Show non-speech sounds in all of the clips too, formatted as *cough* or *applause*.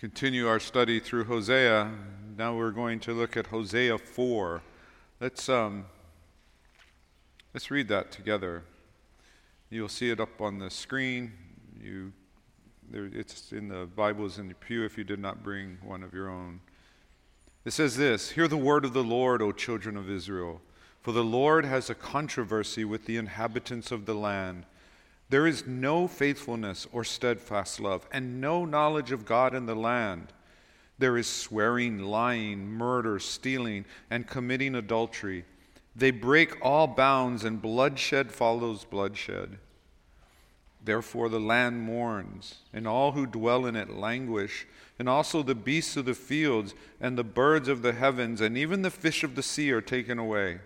continue our study through Hosea. Now we're going to look at Hosea 4. Let's, um, let's read that together. You'll see it up on the screen. You, there, it's in the Bibles in the pew if you did not bring one of your own. It says this Hear the word of the Lord, O children of Israel. For the Lord has a controversy with the inhabitants of the land there is no faithfulness or steadfast love, and no knowledge of God in the land. There is swearing, lying, murder, stealing, and committing adultery. They break all bounds, and bloodshed follows bloodshed. Therefore the land mourns, and all who dwell in it languish, and also the beasts of the fields, and the birds of the heavens, and even the fish of the sea are taken away.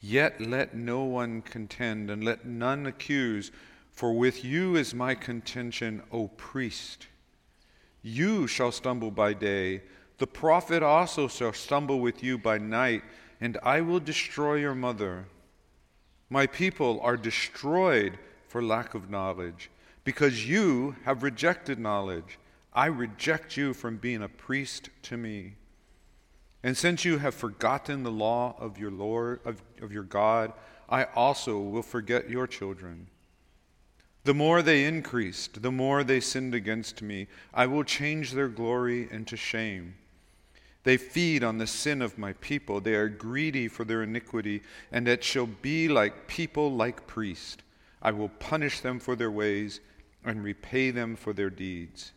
Yet let no one contend, and let none accuse, for with you is my contention, O priest. You shall stumble by day, the prophet also shall stumble with you by night, and I will destroy your mother. My people are destroyed for lack of knowledge, because you have rejected knowledge. I reject you from being a priest to me. And since you have forgotten the law of your Lord, of, of your God, I also will forget your children. The more they increased, the more they sinned against me. I will change their glory into shame. They feed on the sin of my people. They are greedy for their iniquity, and it shall be like people like priests. I will punish them for their ways and repay them for their deeds.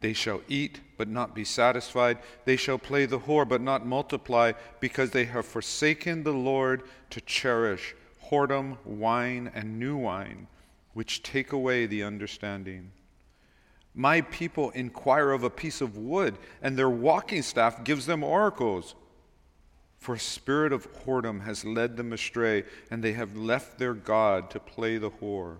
They shall eat, but not be satisfied. They shall play the whore, but not multiply, because they have forsaken the Lord to cherish whoredom, wine, and new wine, which take away the understanding. My people inquire of a piece of wood, and their walking staff gives them oracles. For a spirit of whoredom has led them astray, and they have left their God to play the whore.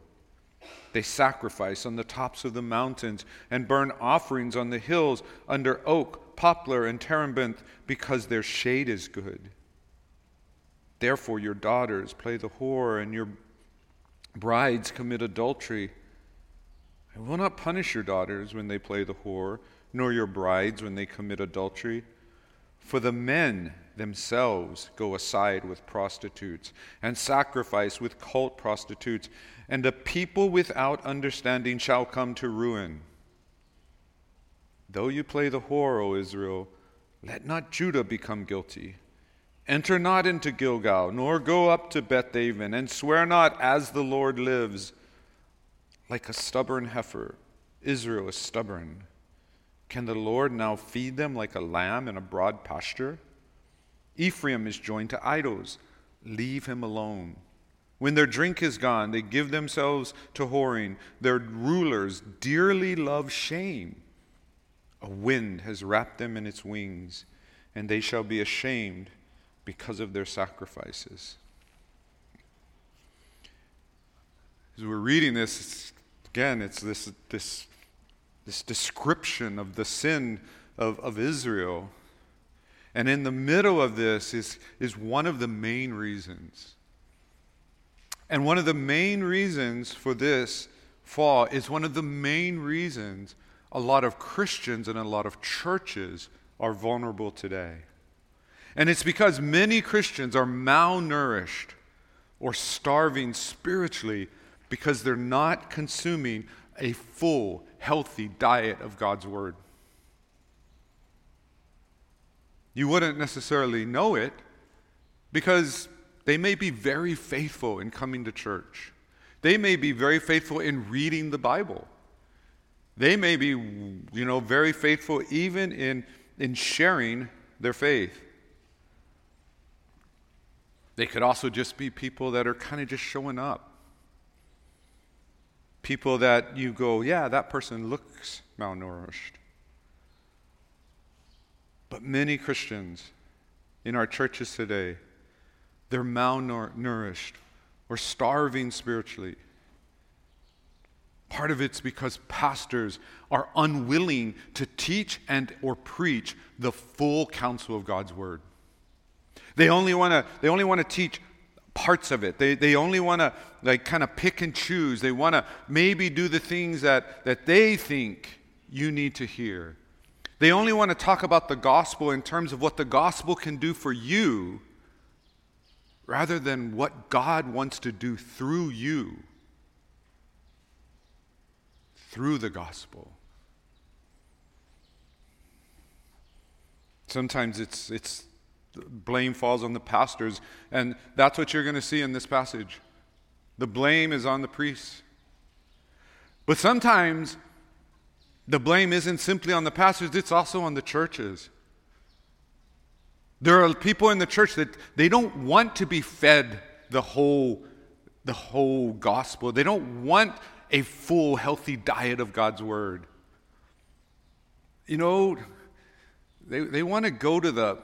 They sacrifice on the tops of the mountains and burn offerings on the hills under oak, poplar, and terebinth because their shade is good. Therefore, your daughters play the whore and your brides commit adultery. I will not punish your daughters when they play the whore, nor your brides when they commit adultery. For the men themselves go aside with prostitutes and sacrifice with cult prostitutes and a people without understanding shall come to ruin. Though you play the whore, O Israel, let not Judah become guilty. Enter not into Gilgal, nor go up to Bethaven, and swear not as the Lord lives. Like a stubborn heifer, Israel is stubborn. Can the Lord now feed them like a lamb in a broad pasture? Ephraim is joined to idols. Leave him alone. When their drink is gone, they give themselves to whoring. Their rulers dearly love shame. A wind has wrapped them in its wings, and they shall be ashamed because of their sacrifices. As we're reading this, again, it's this, this, this description of the sin of, of Israel. And in the middle of this is, is one of the main reasons and one of the main reasons for this fall is one of the main reasons a lot of Christians and a lot of churches are vulnerable today. And it's because many Christians are malnourished or starving spiritually because they're not consuming a full, healthy diet of God's Word. You wouldn't necessarily know it because they may be very faithful in coming to church. They may be very faithful in reading the Bible. They may be, you know, very faithful even in, in sharing their faith. They could also just be people that are kind of just showing up. People that you go, yeah, that person looks malnourished. But many Christians in our churches today, they're malnourished or starving spiritually. Part of it's because pastors are unwilling to teach and or preach the full counsel of God's word. They only want to they only want to teach parts of it. They, they only want to like kind of pick and choose. They want to maybe do the things that, that they think you need to hear. They only want to talk about the gospel in terms of what the gospel can do for you rather than what God wants to do through you, through the gospel. Sometimes it's, it's blame falls on the pastors, and that's what you're going to see in this passage. The blame is on the priests. But sometimes the blame isn't simply on the pastors, it's also on the churches. There are people in the church that they don't want to be fed the whole, the whole gospel. They don't want a full, healthy diet of God's word. You know, they, they want to go to the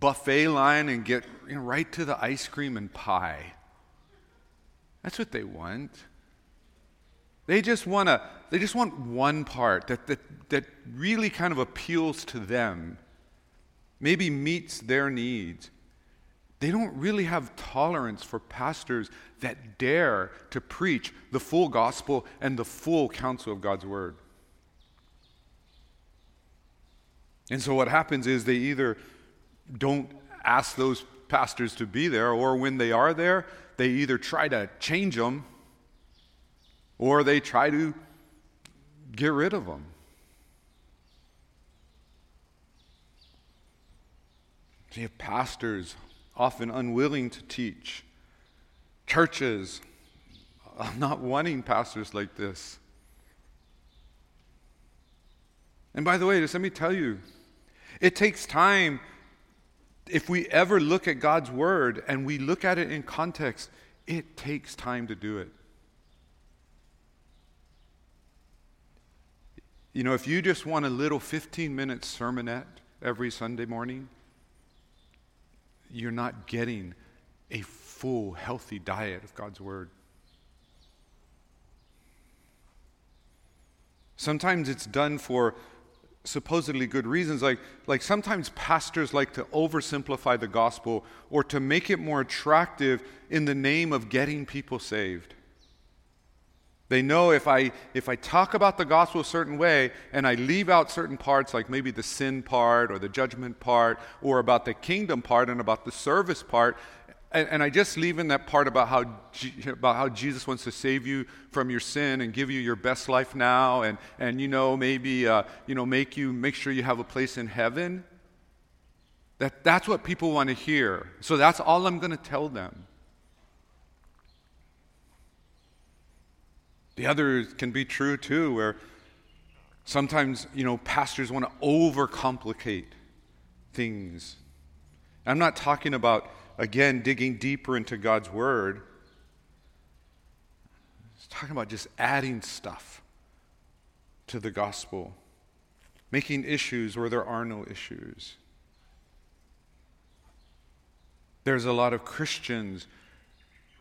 buffet line and get you know, right to the ice cream and pie. That's what they want. They just want to they just want one part that, that, that really kind of appeals to them, maybe meets their needs. They don't really have tolerance for pastors that dare to preach the full gospel and the full counsel of God's word. And so what happens is they either don't ask those pastors to be there, or when they are there, they either try to change them or they try to get rid of them. You have pastors often unwilling to teach, churches *laughs* not wanting pastors like this. And by the way, just let me tell you, it takes time if we ever look at God's word and we look at it in context, it takes time to do it. You know, if you just want a little 15 minute sermonette every Sunday morning, you're not getting a full, healthy diet of God's Word. Sometimes it's done for supposedly good reasons. Like, like sometimes pastors like to oversimplify the gospel or to make it more attractive in the name of getting people saved. They know if I, if I talk about the gospel a certain way and I leave out certain parts, like maybe the sin part or the judgment part, or about the kingdom part and about the service part, and, and I just leave in that part about how, about how Jesus wants to save you from your sin and give you your best life now, and, and you know, maybe uh, you know, make, you, make sure you have a place in heaven. That, that's what people want to hear. So that's all I'm going to tell them. The other can be true too, where sometimes, you know, pastors want to overcomplicate things. I'm not talking about, again, digging deeper into God's Word. I'm talking about just adding stuff to the gospel, making issues where there are no issues. There's a lot of Christians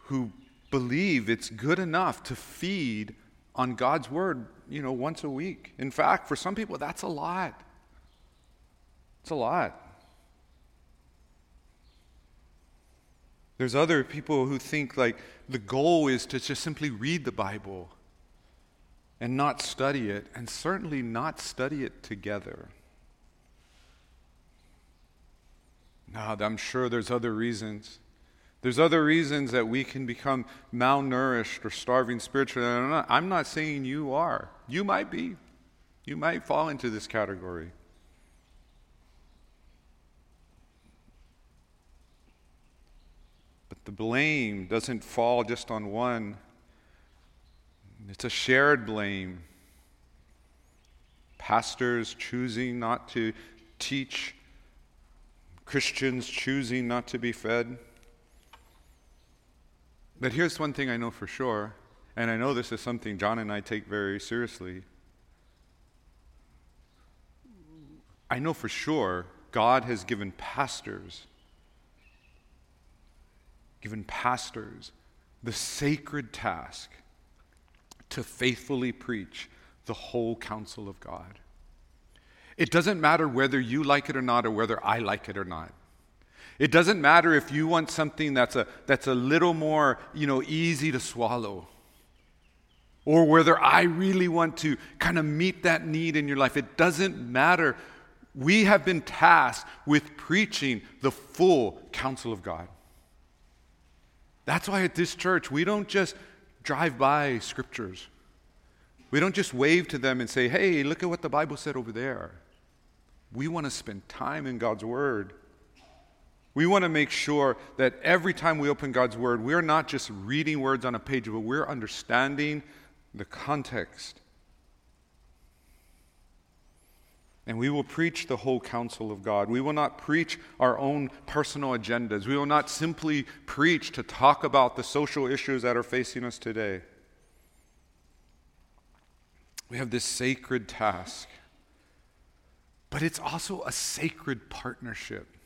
who believe it's good enough to feed on God's word, you know, once a week. In fact, for some people, that's a lot. It's a lot. There's other people who think like the goal is to just simply read the Bible and not study it, and certainly not study it together. Now, I'm sure there's other reasons. There's other reasons that we can become malnourished or starving spiritually. I'm not, I'm not saying you are. You might be. You might fall into this category. But the blame doesn't fall just on one, it's a shared blame. Pastors choosing not to teach, Christians choosing not to be fed. But here's one thing I know for sure, and I know this is something John and I take very seriously. I know for sure God has given pastors, given pastors the sacred task to faithfully preach the whole counsel of God. It doesn't matter whether you like it or not, or whether I like it or not. It doesn't matter if you want something that's a, that's a little more, you know, easy to swallow. or whether I really want to kind of meet that need in your life. It doesn't matter. We have been tasked with preaching the full counsel of God. That's why at this church, we don't just drive by scriptures. We don't just wave to them and say, hey, look at what the Bible said over there. We want to spend time in God's Word. We want to make sure that every time we open God's Word, we're not just reading words on a page, but we're understanding the context. And we will preach the whole counsel of God. We will not preach our own personal agendas. We will not simply preach to talk about the social issues that are facing us today. We have this sacred task, but it's also a sacred partnership.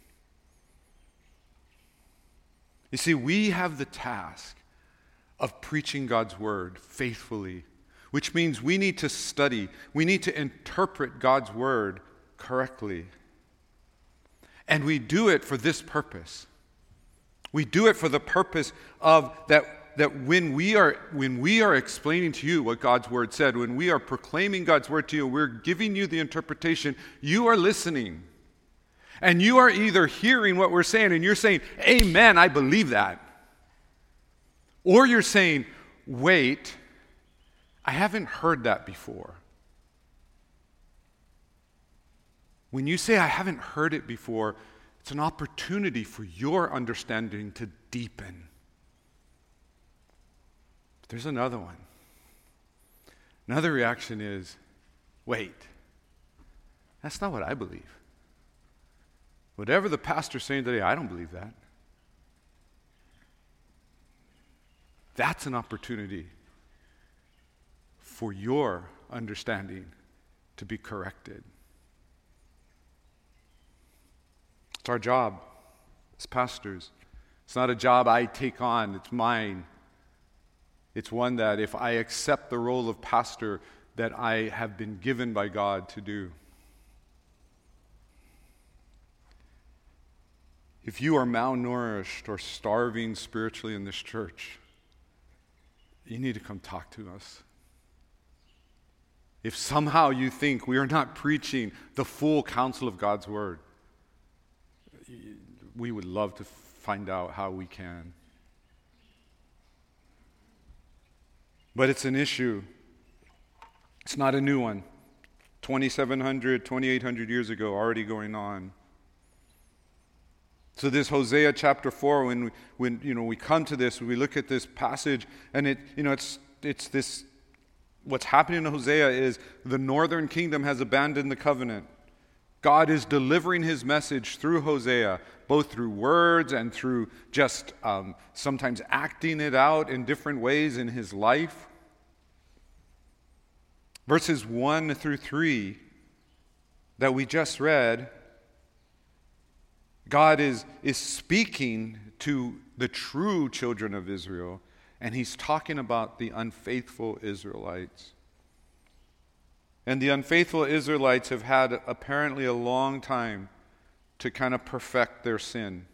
You see, we have the task of preaching God's word faithfully which means we need to study, we need to interpret God's word correctly. And we do it for this purpose. We do it for the purpose of that, that when, we are, when we are explaining to you what God's word said, when we are proclaiming God's word to you, we're giving you the interpretation, you are listening. And you are either hearing what we're saying and you're saying, Amen, I believe that. Or you're saying, Wait, I haven't heard that before. When you say, I haven't heard it before, it's an opportunity for your understanding to deepen. But there's another one. Another reaction is, wait, that's not what I believe. Whatever the pastor's saying today, I don't believe that. That's an opportunity for your understanding to be corrected. It's our job as pastors. It's not a job I take on, it's mine. It's one that if I accept the role of pastor that I have been given by God to do. If you are malnourished or starving spiritually in this church, you need to come talk to us. If somehow you think we are not preaching the full counsel of God's word, we would love to find out how we can. But it's an issue. It's not a new one. 2,700, 2,800 years ago, already going on. So this Hosea chapter 4, when, we, when you know, we come to this, we look at this passage, and it, you know, it's, it's this what's happening in Hosea is the northern kingdom has abandoned the covenant. God is delivering his message through Hosea, both through words and through just um, sometimes acting it out in different ways in his life. Verses 1 through 3 that we just read, God is, is speaking to the true children of Israel and he's talking about the unfaithful Israelites. And the unfaithful Israelites have had apparently a long time to kind of perfect their sin.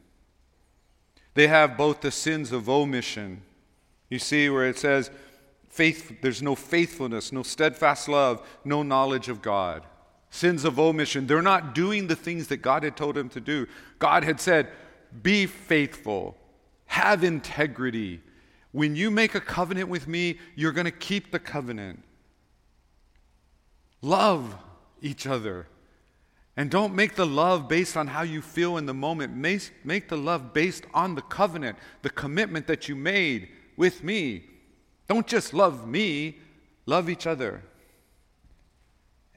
They have both the sins of omission. You see, where it says, faith, there's no faithfulness, no steadfast love, no knowledge of God. Sins of omission. They're not doing the things that God had told them to do. God had said, Be faithful, have integrity, when you make a covenant with me, you're going to keep the covenant. Love each other. And don't make the love based on how you feel in the moment. Make, make the love based on the covenant, the commitment that you made with me. Don't just love me, love each other.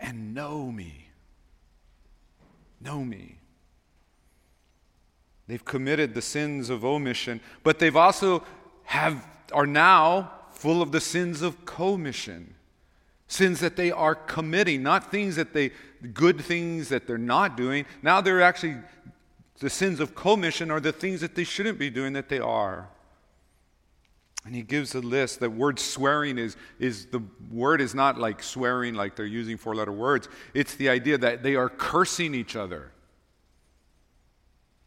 And know me. Know me. They've committed the sins of omission, but they've also have, are now full of the sins of commission. Sins that they are committing, not things that they, good things that they're not doing. Now they're actually, the sins of commission are the things that they shouldn't be doing that they are. And he gives a list. The word swearing is, is the word is not like swearing like they're using four letter words. It's the idea that they are cursing each other.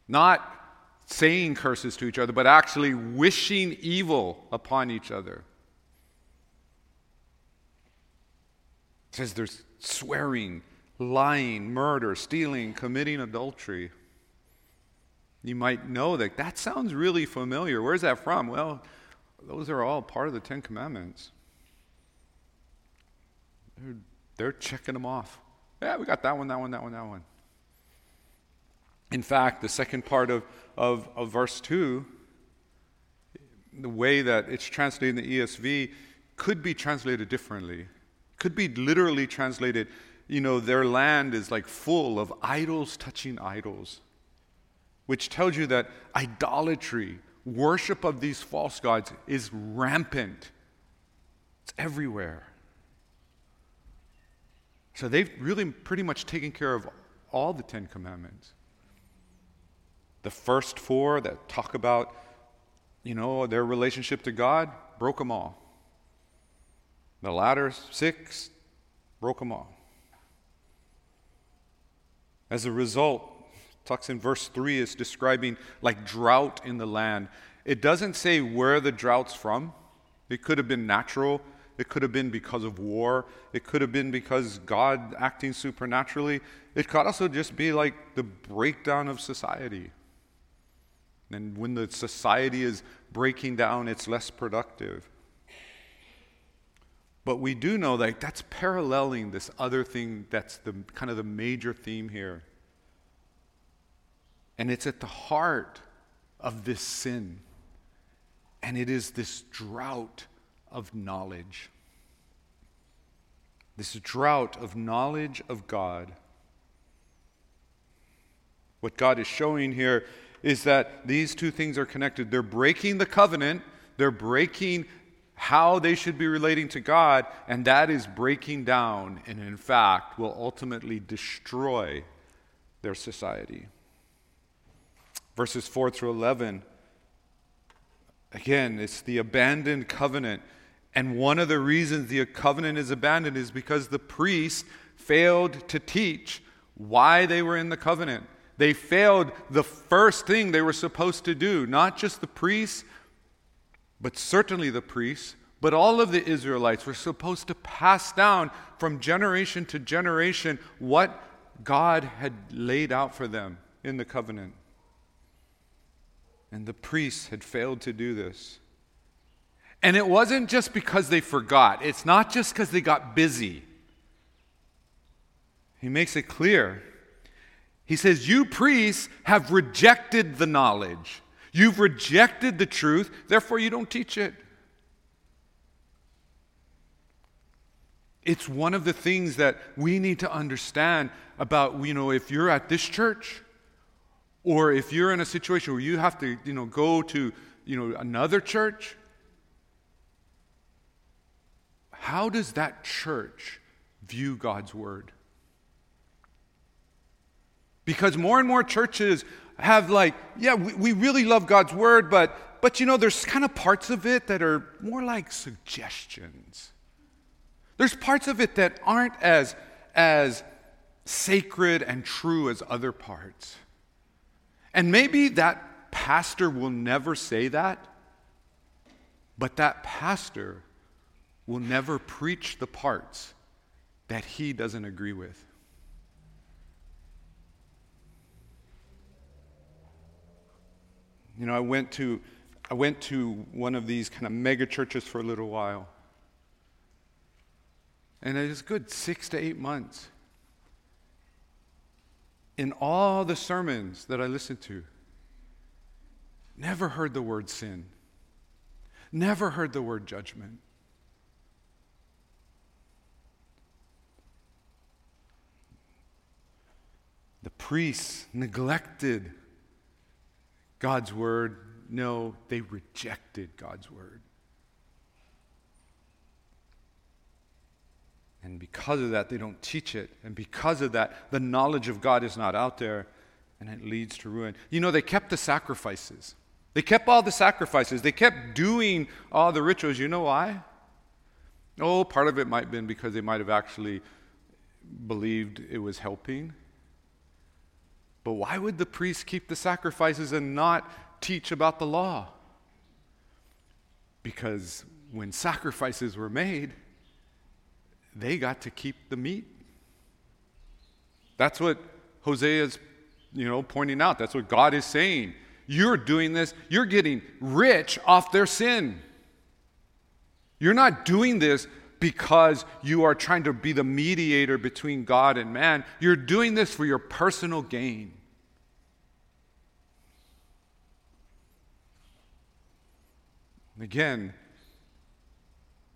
Not saying curses to each other, but actually wishing evil upon each other. It says there's swearing, lying, murder, stealing, committing adultery. You might know that that sounds really familiar. Where's that from? Well, those are all part of the Ten Commandments. They're, they're checking them off. Yeah, we got that one, that one, that one, that one. In fact, the second part of, of, of verse 2, the way that it's translated in the ESV, could be translated differently. Could be literally translated, you know, their land is like full of idols touching idols, which tells you that idolatry, worship of these false gods, is rampant. It's everywhere. So they've really pretty much taken care of all the Ten Commandments. The first four that talk about, you know, their relationship to God, broke them all. The latter six broke them all. As a result, talks in verse 3 is describing like drought in the land. It doesn't say where the drought's from. It could have been natural, it could have been because of war. It could have been because God acting supernaturally. It could also just be like the breakdown of society. And when the society is breaking down, it's less productive. But we do know that that's paralleling this other thing that's the kind of the major theme here. And it's at the heart of this sin. And it is this drought of knowledge. This drought of knowledge of God. What God is showing here is that these two things are connected. They're breaking the covenant, they're breaking how they should be relating to God, and that is breaking down and, in fact, will ultimately destroy their society. Verses 4 through 11 again, it's the abandoned covenant. And one of the reasons the covenant is abandoned is because the priest failed to teach why they were in the covenant. They failed the first thing they were supposed to do, not just the priests, but certainly the priests, but all of the Israelites were supposed to pass down from generation to generation what God had laid out for them in the covenant. And the priests had failed to do this. And it wasn't just because they forgot, it's not just because they got busy. He makes it clear. He says, You priests have rejected the knowledge. You've rejected the truth, therefore, you don't teach it. It's one of the things that we need to understand about, you know, if you're at this church or if you're in a situation where you have to, you know, go to, you know, another church, how does that church view God's word? Because more and more churches have like, yeah, we, we really love God's word, but but you know, there's kind of parts of it that are more like suggestions. There's parts of it that aren't as as sacred and true as other parts. And maybe that pastor will never say that, but that pastor will never preach the parts that he doesn't agree with. You know, I went to I went to one of these kind of mega churches for a little while. And it was good six to eight months. In all the sermons that I listened to, never heard the word sin, never heard the word judgment. The priests neglected God's word. No, they rejected God's word. And because of that, they don't teach it. And because of that, the knowledge of God is not out there, and it leads to ruin. You know, they kept the sacrifices. They kept all the sacrifices. They kept doing all the rituals. You know why? Oh, part of it might have been because they might have actually believed it was helping. But why would the priests keep the sacrifices and not teach about the law? Because when sacrifices were made, they got to keep the meat. That's what Hosea is, you know, pointing out. That's what God is saying. You're doing this, you're getting rich off their sin. You're not doing this because you are trying to be the mediator between God and man. You're doing this for your personal gain. Again,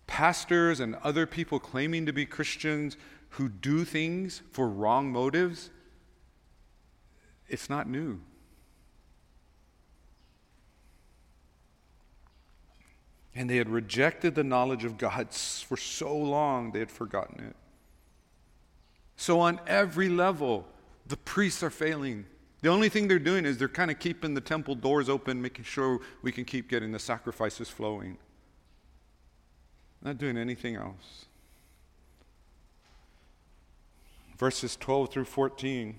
pastors and other people claiming to be Christians who do things for wrong motives, it's not new. And they had rejected the knowledge of God for so long, they had forgotten it. So, on every level, the priests are failing. The only thing they're doing is they're kind of keeping the temple doors open, making sure we can keep getting the sacrifices flowing. Not doing anything else. Verses 12 through 14.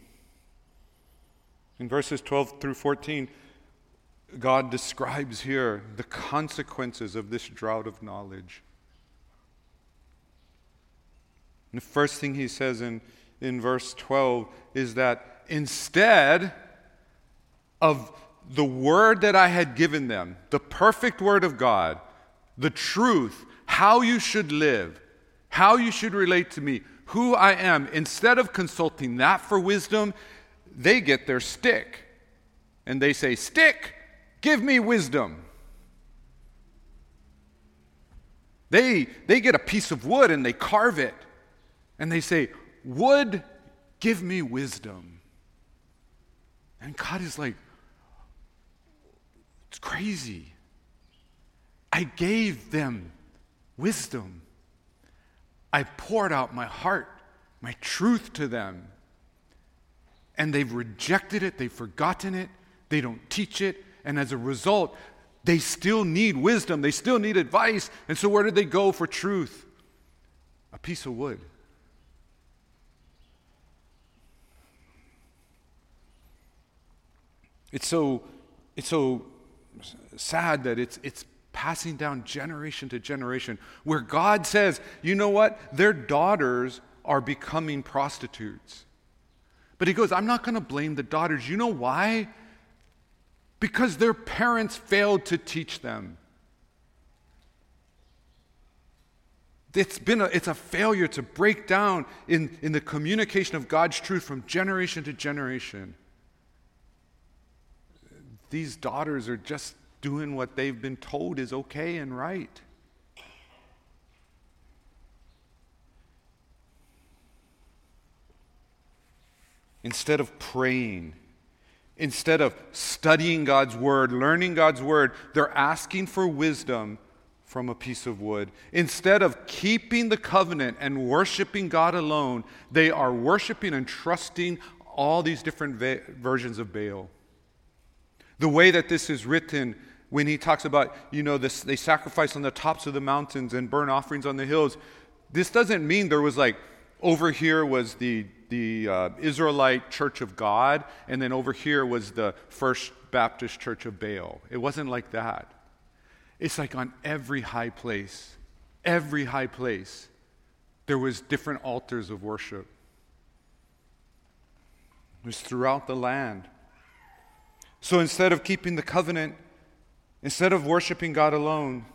In verses 12 through 14, God describes here the consequences of this drought of knowledge. And the first thing he says in, in verse 12 is that instead of the word that I had given them, the perfect word of God, the truth, how you should live, how you should relate to me, who I am, instead of consulting that for wisdom, they get their stick. And they say, Stick, Give me wisdom. They, they get a piece of wood and they carve it. And they say, Wood, give me wisdom. And God is like, It's crazy. I gave them wisdom. I poured out my heart, my truth to them. And they've rejected it, they've forgotten it, they don't teach it, and as a result, they still need wisdom, they still need advice. And so, where did they go for truth? A piece of wood. It's so, it's so sad that it's, it's passing down generation to generation, where God says, you know what? Their daughters are becoming prostitutes. But He goes, I'm not going to blame the daughters. You know why? because their parents failed to teach them. It's been a, it's a failure to break down in, in the communication of God's truth from generation to generation. These daughters are just doing what they've been told is okay and right. Instead of praying, Instead of studying God's word, learning God's word, they're asking for wisdom from a piece of wood. Instead of keeping the covenant and worshiping God alone, they are worshiping and trusting all these different va- versions of Baal. The way that this is written, when he talks about, you know, this, they sacrifice on the tops of the mountains and burn offerings on the hills, this doesn't mean there was like, over here was the the uh, Israelite Church of God, and then over here was the First Baptist Church of Baal. It wasn't like that. It's like on every high place, every high place, there was different altars of worship. It was throughout the land. So instead of keeping the covenant, instead of worshiping God alone,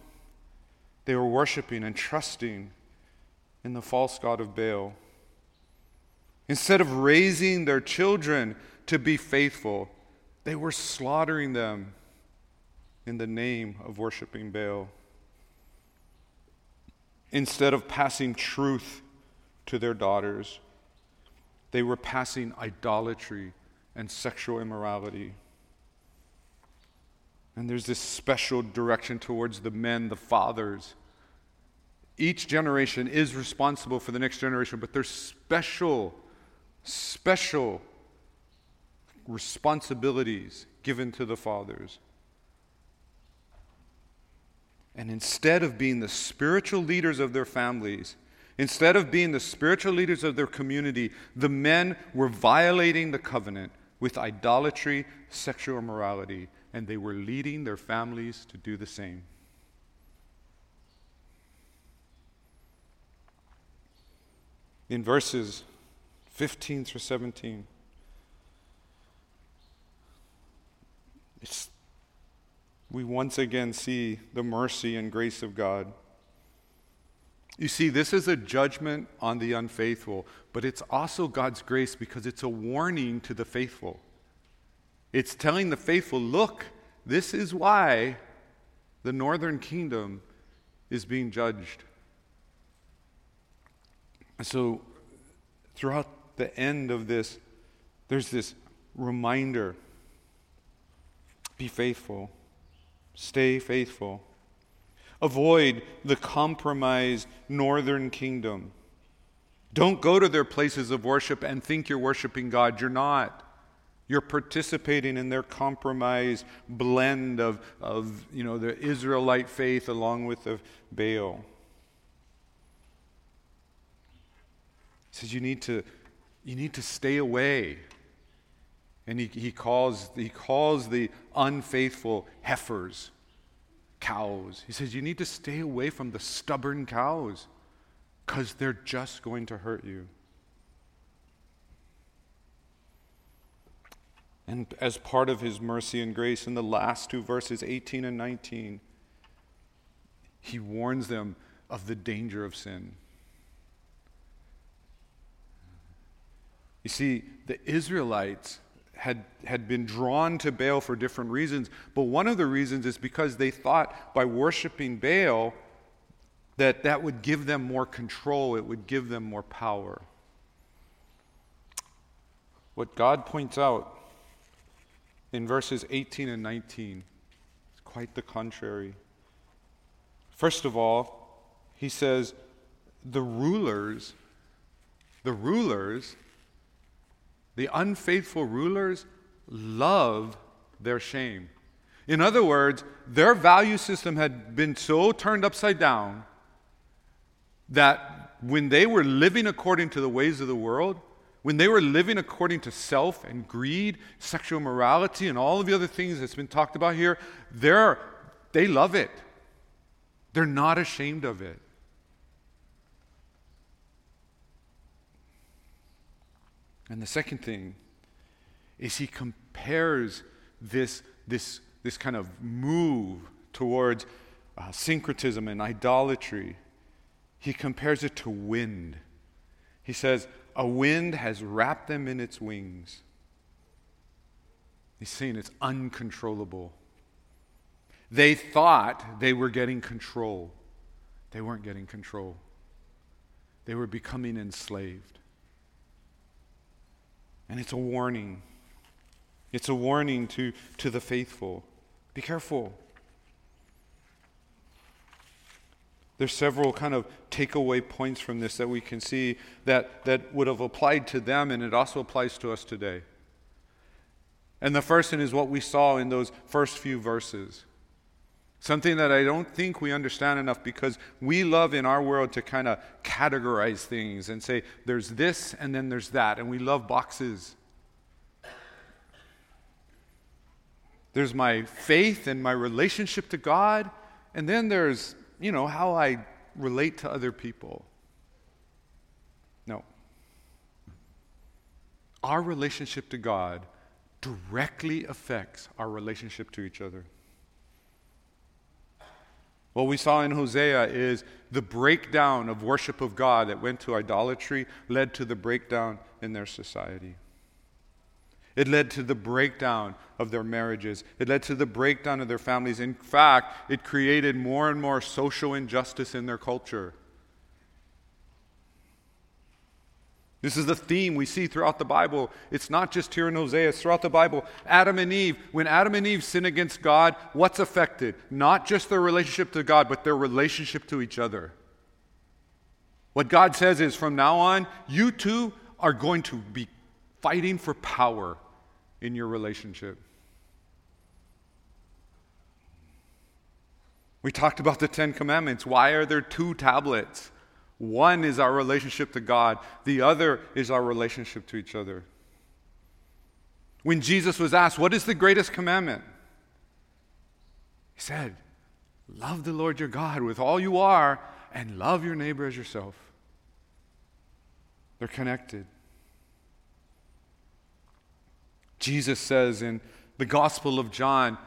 they were worshiping and trusting in the false God of Baal. Instead of raising their children to be faithful, they were slaughtering them in the name of worshiping Baal. Instead of passing truth to their daughters, they were passing idolatry and sexual immorality. And there's this special direction towards the men, the fathers. Each generation is responsible for the next generation, but there's special special responsibilities given to the fathers. And instead of being the spiritual leaders of their families, instead of being the spiritual leaders of their community, the men were violating the covenant with idolatry, sexual immorality, and they were leading their families to do the same. in verses 15 through 17. It's, we once again see the mercy and grace of God. You see, this is a judgment on the unfaithful, but it's also God's grace because it's a warning to the faithful. It's telling the faithful, look, this is why the northern kingdom is being judged. So, throughout the end of this, there's this reminder be faithful, stay faithful. Avoid the compromised northern kingdom. Don't go to their places of worship and think you're worshiping God. You're not. You're participating in their compromised blend of, of you know, the Israelite faith along with the Baal. He says you need to, you need to stay away. And he, he, calls, he calls the unfaithful heifers, cows. He says you need to stay away from the stubborn cows because they're just going to hurt you. And as part of his mercy and grace, in the last two verses, 18 and 19, he warns them of the danger of sin. You see, the Israelites had, had been drawn to Baal for different reasons, but one of the reasons is because they thought by worshiping Baal that that would give them more control, it would give them more power. What God points out in verses 18 and 19 is quite the contrary. First of all, he says, the rulers, the rulers, the unfaithful rulers love their shame. In other words, their value system had been so turned upside down that when they were living according to the ways of the world, when they were living according to self and greed, sexual morality, and all of the other things that's been talked about here, they're, they love it. They're not ashamed of it. And the second thing is he compares this, this, this kind of move towards uh, syncretism and idolatry, he compares it to wind. He says, a wind has wrapped them in its wings. He's saying it's uncontrollable. They thought they were getting control. They weren't getting control, they were becoming enslaved. And it's a warning. It's a warning to, to the faithful. Be careful. There's several kind of takeaway points from this that we can see that, that would have applied to them, and it also applies to us today. And the first one is what we saw in those first few verses. Something that I don't think we understand enough because we love in our world to kind of categorize things and say, there's this and then there's that, and we love boxes. There's my faith and my relationship to God, and then there's you know, how I relate to other people. No. Our relationship to God directly affects our relationship to each other. What we saw in Hosea is the breakdown of worship of God that went to idolatry led to the breakdown in their society. It led to the breakdown of their marriages. It led to the breakdown of their families. In fact, it created more and more social injustice in their culture. This is the theme we see throughout the Bible. It's not just here in Hosea, it's throughout the Bible. Adam and Eve, when Adam and Eve sin against God, what's affected? Not just their relationship to God, but their relationship to each other. What God says is from now on, you two are going to be fighting for power in your relationship. We talked about the Ten Commandments. Why are there two tablets? One is our relationship to God, the other is our relationship to each other. When Jesus was asked, What is the greatest commandment? He said, Love the Lord your God with all you are and love your neighbor as yourself. They're connected. Jesus says in the Gospel of John,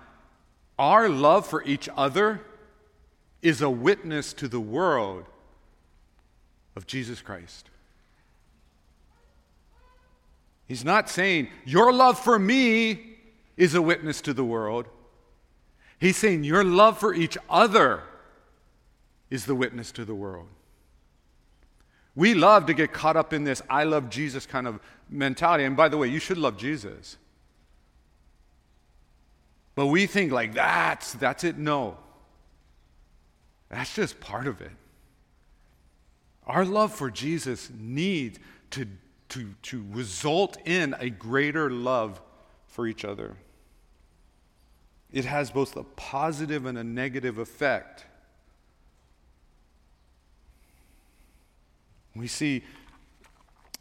our love for each other is a witness to the world of Jesus Christ. He's not saying, Your love for me is a witness to the world. He's saying, Your love for each other is the witness to the world. We love to get caught up in this I love Jesus kind of mentality. And by the way, you should love Jesus. But we think like that's that's it. No. That's just part of it. Our love for Jesus needs to, to, to result in a greater love for each other. It has both a positive and a negative effect. We see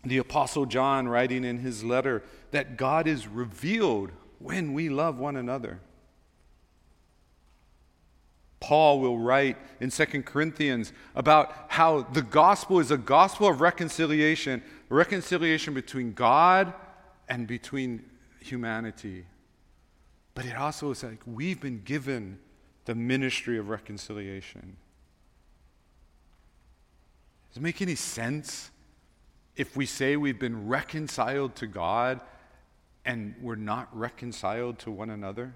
the Apostle John writing in his letter that God is revealed when we love one another. Paul will write in 2 Corinthians about how the gospel is a gospel of reconciliation, reconciliation between God and between humanity. But it also is like we've been given the ministry of reconciliation. Does it make any sense if we say we've been reconciled to God and we're not reconciled to one another?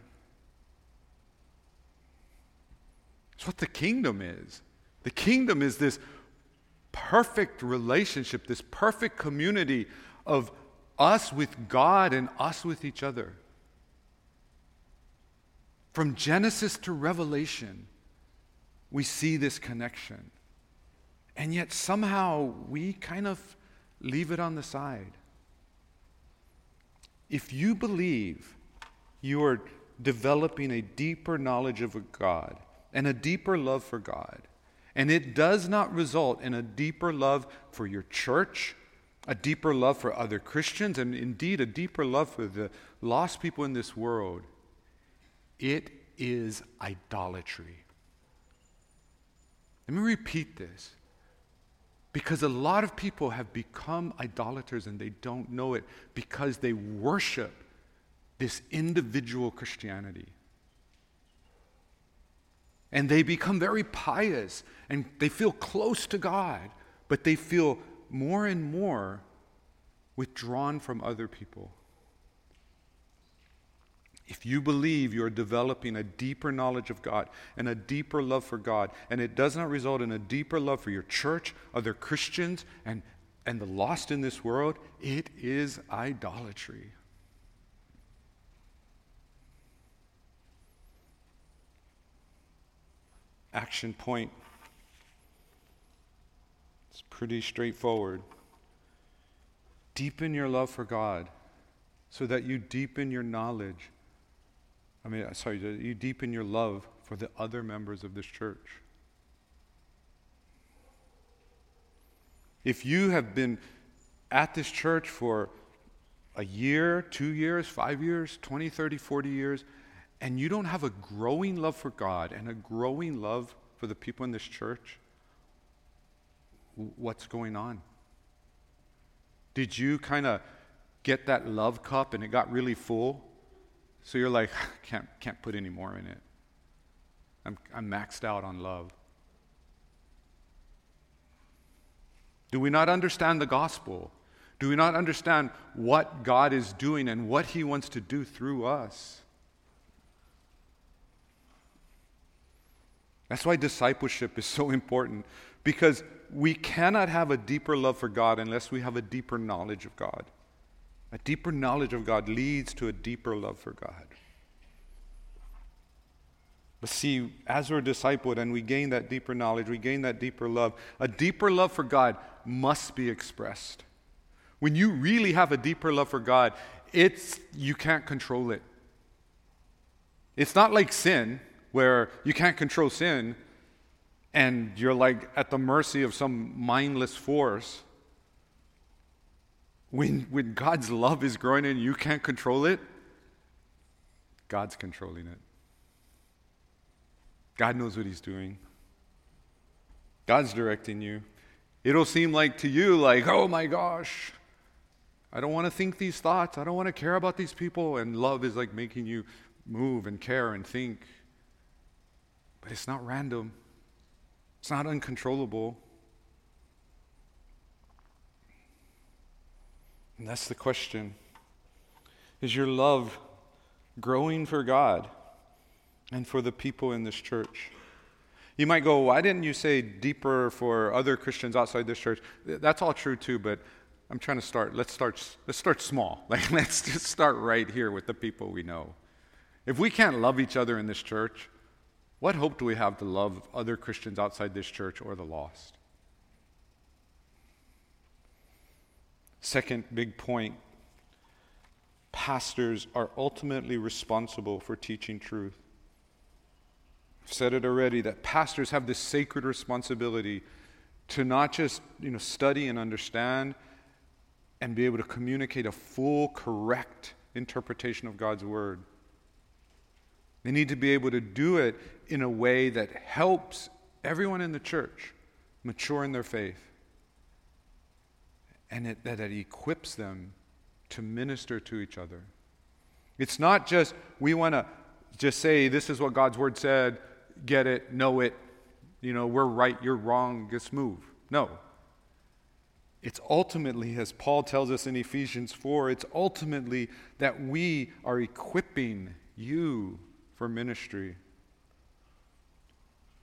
What the kingdom is. The kingdom is this perfect relationship, this perfect community of us with God and us with each other. From Genesis to Revelation, we see this connection. And yet somehow we kind of leave it on the side. If you believe you are developing a deeper knowledge of a God, and a deeper love for God. And it does not result in a deeper love for your church, a deeper love for other Christians, and indeed a deeper love for the lost people in this world. It is idolatry. Let me repeat this. Because a lot of people have become idolaters and they don't know it because they worship this individual Christianity. And they become very pious and they feel close to God, but they feel more and more withdrawn from other people. If you believe you're developing a deeper knowledge of God and a deeper love for God, and it does not result in a deeper love for your church, other Christians, and, and the lost in this world, it is idolatry. Action point. It's pretty straightforward. Deepen your love for God so that you deepen your knowledge. I mean, uh, sorry, you deepen your love for the other members of this church. If you have been at this church for a year, two years, five years, 20, 30, 40 years, and you don't have a growing love for God and a growing love for the people in this church, what's going on? Did you kind of get that love cup and it got really full? So you're like, *laughs* can't, can't put any more in it. I'm, I'm maxed out on love. Do we not understand the gospel? Do we not understand what God is doing and what He wants to do through us? That's why discipleship is so important because we cannot have a deeper love for God unless we have a deeper knowledge of God. A deeper knowledge of God leads to a deeper love for God. But see, as we're discipled and we gain that deeper knowledge, we gain that deeper love, a deeper love for God must be expressed. When you really have a deeper love for God, it's you can't control it. It's not like sin where you can't control sin and you're like at the mercy of some mindless force. When, when God's love is growing and you can't control it, God's controlling it. God knows what He's doing. God's directing you. It'll seem like to you, like, oh my gosh, I don't want to think these thoughts. I don't want to care about these people. And love is like making you move and care and think. But it's not random, it's not uncontrollable. And that's the question Is your love growing for God and for the people in this church? You might go, why didn't you say deeper for other Christians outside this church? That's all true too, but I'm trying to start. Let's start. Let's start small. *laughs* Like let's just start right here with the people we know. If we can't love each other in this church, what hope do we have to love other Christians outside this church or the lost? Second big point pastors are ultimately responsible for teaching truth. I've said it already that pastors have this sacred responsibility to not just you know, study and understand and be able to communicate a full, correct interpretation of God's Word. They need to be able to do it in a way that helps everyone in the church mature in their faith and it, that it equips them to minister to each other. It's not just we want to just say, this is what God's word said, get it, know it, you know, we're right, you're wrong, just move. No. It's ultimately, as Paul tells us in Ephesians 4, it's ultimately that we are equipping you for ministry.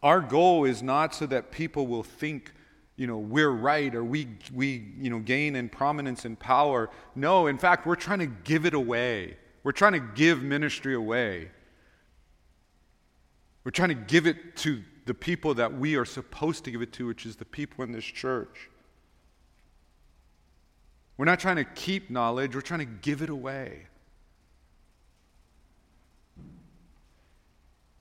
Our goal is not so that people will think, you know, we're right or we, we you know, gain in prominence and power. No, in fact, we're trying to give it away. We're trying to give ministry away. We're trying to give it to the people that we are supposed to give it to, which is the people in this church. We're not trying to keep knowledge, we're trying to give it away.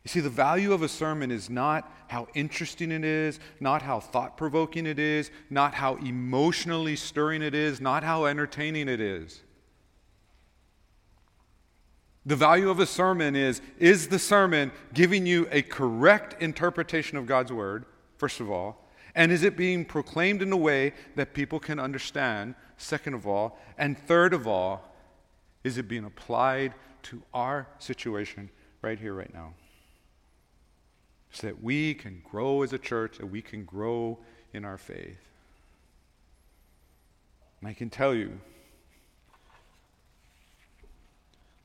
You see, the value of a sermon is not how interesting it is, not how thought provoking it is, not how emotionally stirring it is, not how entertaining it is. The value of a sermon is is the sermon giving you a correct interpretation of God's word, first of all? And is it being proclaimed in a way that people can understand, second of all? And third of all, is it being applied to our situation right here, right now? So that we can grow as a church, that we can grow in our faith. And I can tell you,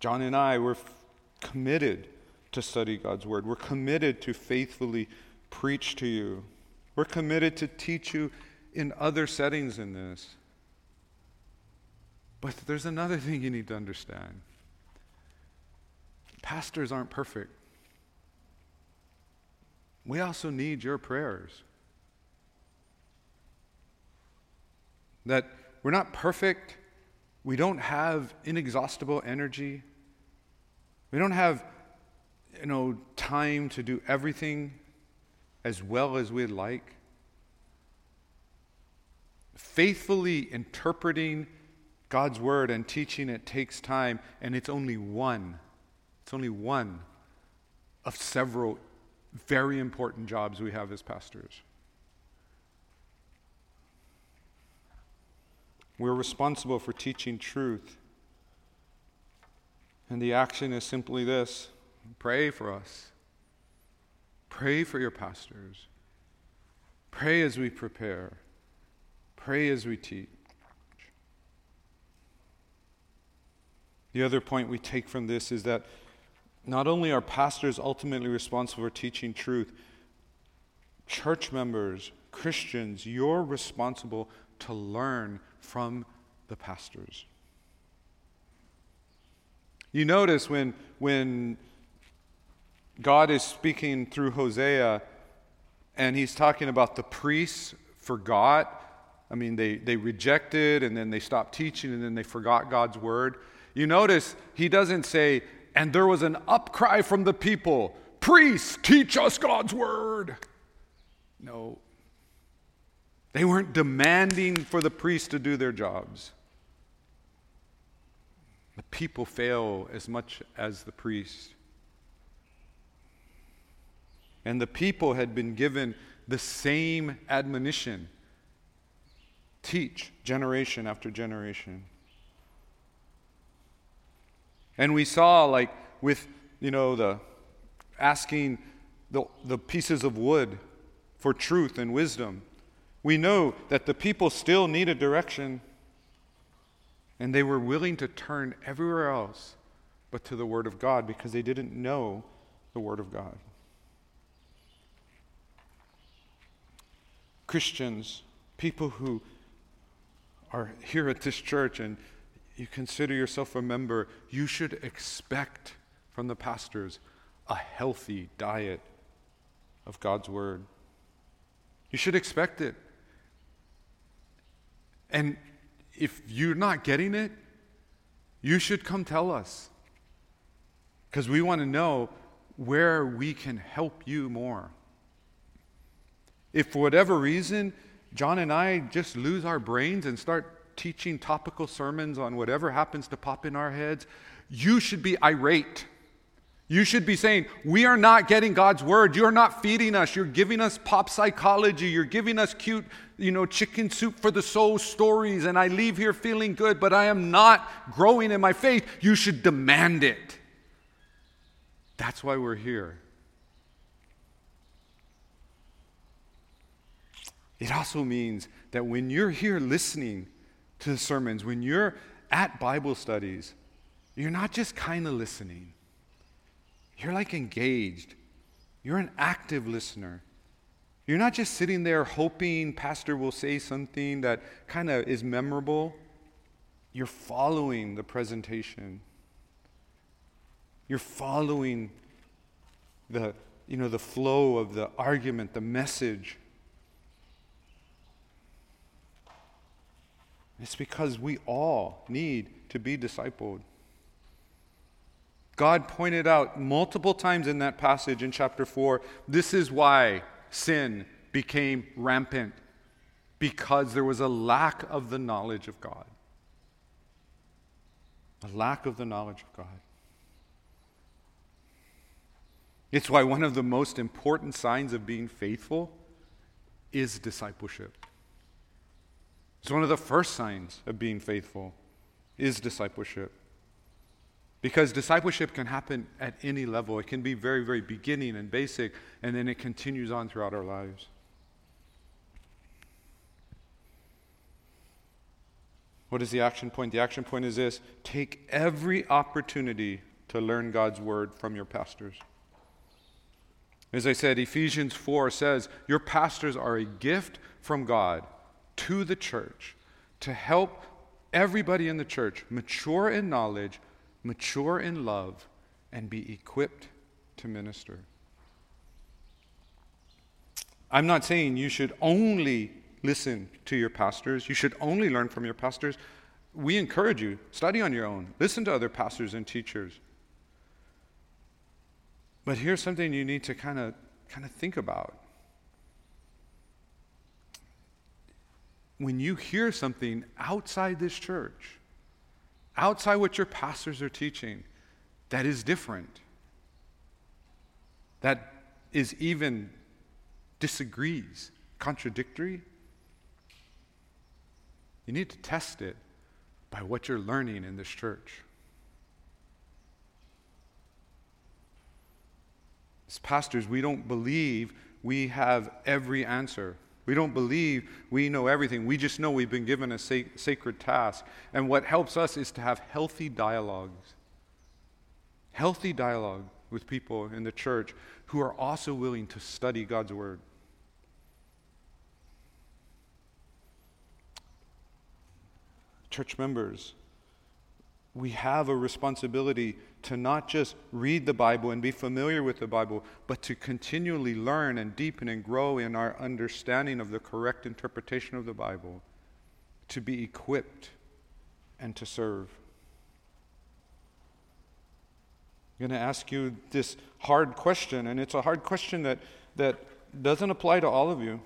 John and I were committed to study God's Word. We're committed to faithfully preach to you. We're committed to teach you in other settings in this. But there's another thing you need to understand pastors aren't perfect. We also need your prayers. That we're not perfect. We don't have inexhaustible energy. We don't have, you know, time to do everything as well as we'd like. Faithfully interpreting God's word and teaching it takes time, and it's only one. It's only one of several very important jobs we have as pastors. We're responsible for teaching truth. And the action is simply this pray for us. Pray for your pastors. Pray as we prepare. Pray as we teach. The other point we take from this is that not only are pastors ultimately responsible for teaching truth, church members, Christians, you're responsible to learn from the pastors. You notice when, when God is speaking through Hosea, and he's talking about the priests forgot. I mean, they, they rejected, and then they stopped teaching, and then they forgot God's word. You notice he doesn't say, and there was an upcry from the people Priests, teach us God's word. No. They weren't demanding for the priests to do their jobs. The people fail as much as the priests. And the people had been given the same admonition teach generation after generation. And we saw, like, with, you know, the asking the, the pieces of wood for truth and wisdom, we know that the people still needed direction, and they were willing to turn everywhere else but to the Word of God because they didn't know the Word of God. Christians, people who are here at this church and you consider yourself a member, you should expect from the pastors a healthy diet of God's Word. You should expect it. And if you're not getting it, you should come tell us. Because we want to know where we can help you more. If for whatever reason, John and I just lose our brains and start teaching topical sermons on whatever happens to pop in our heads, you should be irate. You should be saying, We are not getting God's word. You're not feeding us. You're giving us pop psychology. You're giving us cute, you know, chicken soup for the soul stories. And I leave here feeling good, but I am not growing in my faith. You should demand it. That's why we're here. It also means that when you're here listening to the sermons, when you're at Bible studies, you're not just kind of listening, you're like engaged. You're an active listener. You're not just sitting there hoping pastor will say something that kind of is memorable. You're following the presentation. You're following the, you know, the flow of the argument, the message. It's because we all need to be discipled. God pointed out multiple times in that passage in chapter 4 this is why sin became rampant, because there was a lack of the knowledge of God. A lack of the knowledge of God. It's why one of the most important signs of being faithful is discipleship. It's one of the first signs of being faithful is discipleship. Because discipleship can happen at any level. It can be very, very beginning and basic, and then it continues on throughout our lives. What is the action point? The action point is this take every opportunity to learn God's word from your pastors. As I said, Ephesians 4 says, Your pastors are a gift from God to the church to help everybody in the church mature in knowledge, mature in love, and be equipped to minister. I'm not saying you should only listen to your pastors, you should only learn from your pastors. We encourage you, study on your own, listen to other pastors and teachers. But here's something you need to kind of kind of think about. When you hear something outside this church, outside what your pastors are teaching, that is different, that is even disagrees, contradictory, you need to test it by what you're learning in this church. As pastors, we don't believe we have every answer. We don't believe we know everything. We just know we've been given a sac- sacred task. And what helps us is to have healthy dialogues. Healthy dialogue with people in the church who are also willing to study God's Word. Church members, we have a responsibility to not just read the Bible and be familiar with the Bible, but to continually learn and deepen and grow in our understanding of the correct interpretation of the Bible, to be equipped and to serve. I'm going to ask you this hard question, and it's a hard question that, that doesn't apply to all of you,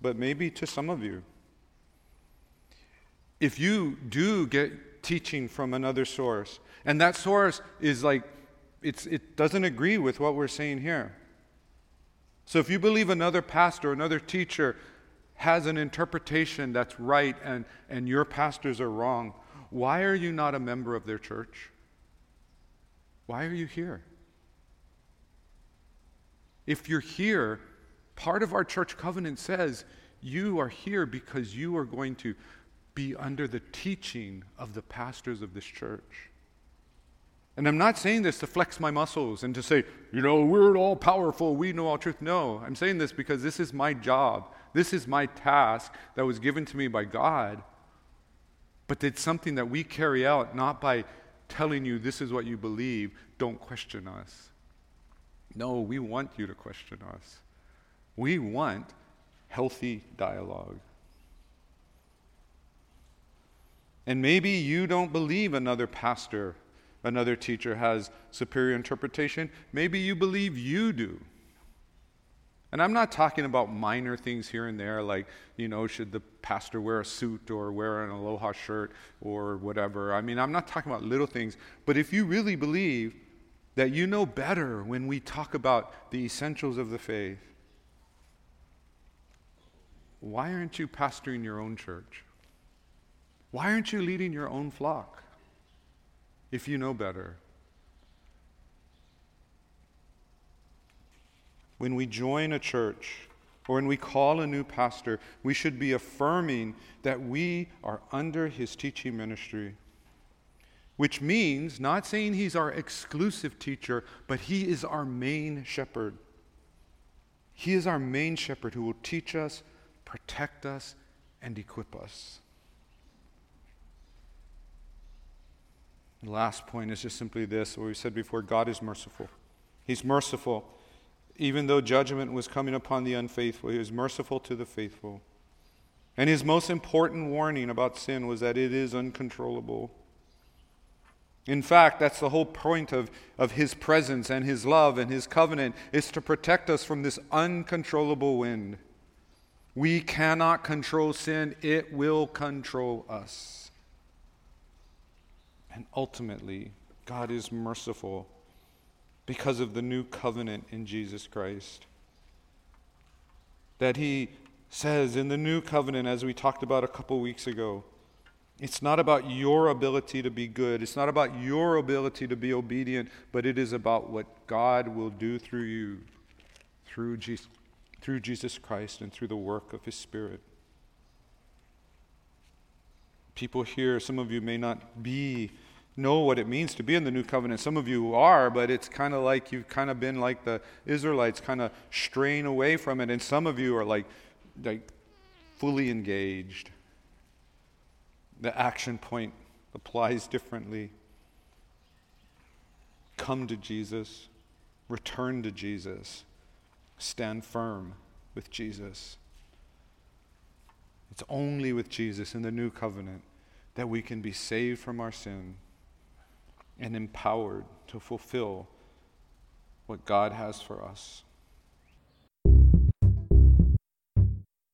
but maybe to some of you. If you do get teaching from another source. And that source is like, it doesn't agree with what we're saying here. So if you believe another pastor, another teacher has an interpretation that's right and, and your pastors are wrong, why are you not a member of their church? Why are you here? If you're here, part of our church covenant says you are here because you are going to be under the teaching of the pastors of this church. And I'm not saying this to flex my muscles and to say, you know, we're all powerful, we know all truth. No, I'm saying this because this is my job. This is my task that was given to me by God. But it's something that we carry out not by telling you this is what you believe, don't question us. No, we want you to question us. We want healthy dialogue. And maybe you don't believe another pastor, another teacher has superior interpretation. Maybe you believe you do. And I'm not talking about minor things here and there, like, you know, should the pastor wear a suit or wear an aloha shirt or whatever. I mean, I'm not talking about little things. But if you really believe that you know better when we talk about the essentials of the faith, why aren't you pastoring your own church? Why aren't you leading your own flock if you know better? When we join a church or when we call a new pastor, we should be affirming that we are under his teaching ministry. Which means not saying he's our exclusive teacher, but he is our main shepherd. He is our main shepherd who will teach us, protect us, and equip us. The last point is just simply this what we said before God is merciful. He's merciful. Even though judgment was coming upon the unfaithful, He was merciful to the faithful. And His most important warning about sin was that it is uncontrollable. In fact, that's the whole point of, of His presence and His love and His covenant is to protect us from this uncontrollable wind. We cannot control sin, it will control us. And ultimately, God is merciful because of the new covenant in Jesus Christ. That He says in the new covenant, as we talked about a couple weeks ago, it's not about your ability to be good. It's not about your ability to be obedient, but it is about what God will do through you, through Jesus, through Jesus Christ, and through the work of His Spirit. People here, some of you may not be know what it means to be in the new covenant. Some of you are, but it's kind of like you've kind of been like the Israelites, kind of straying away from it. And some of you are like, like fully engaged. The action point applies differently. Come to Jesus, return to Jesus, stand firm with Jesus. It's only with Jesus in the new covenant that we can be saved from our sin and empowered to fulfill what God has for us.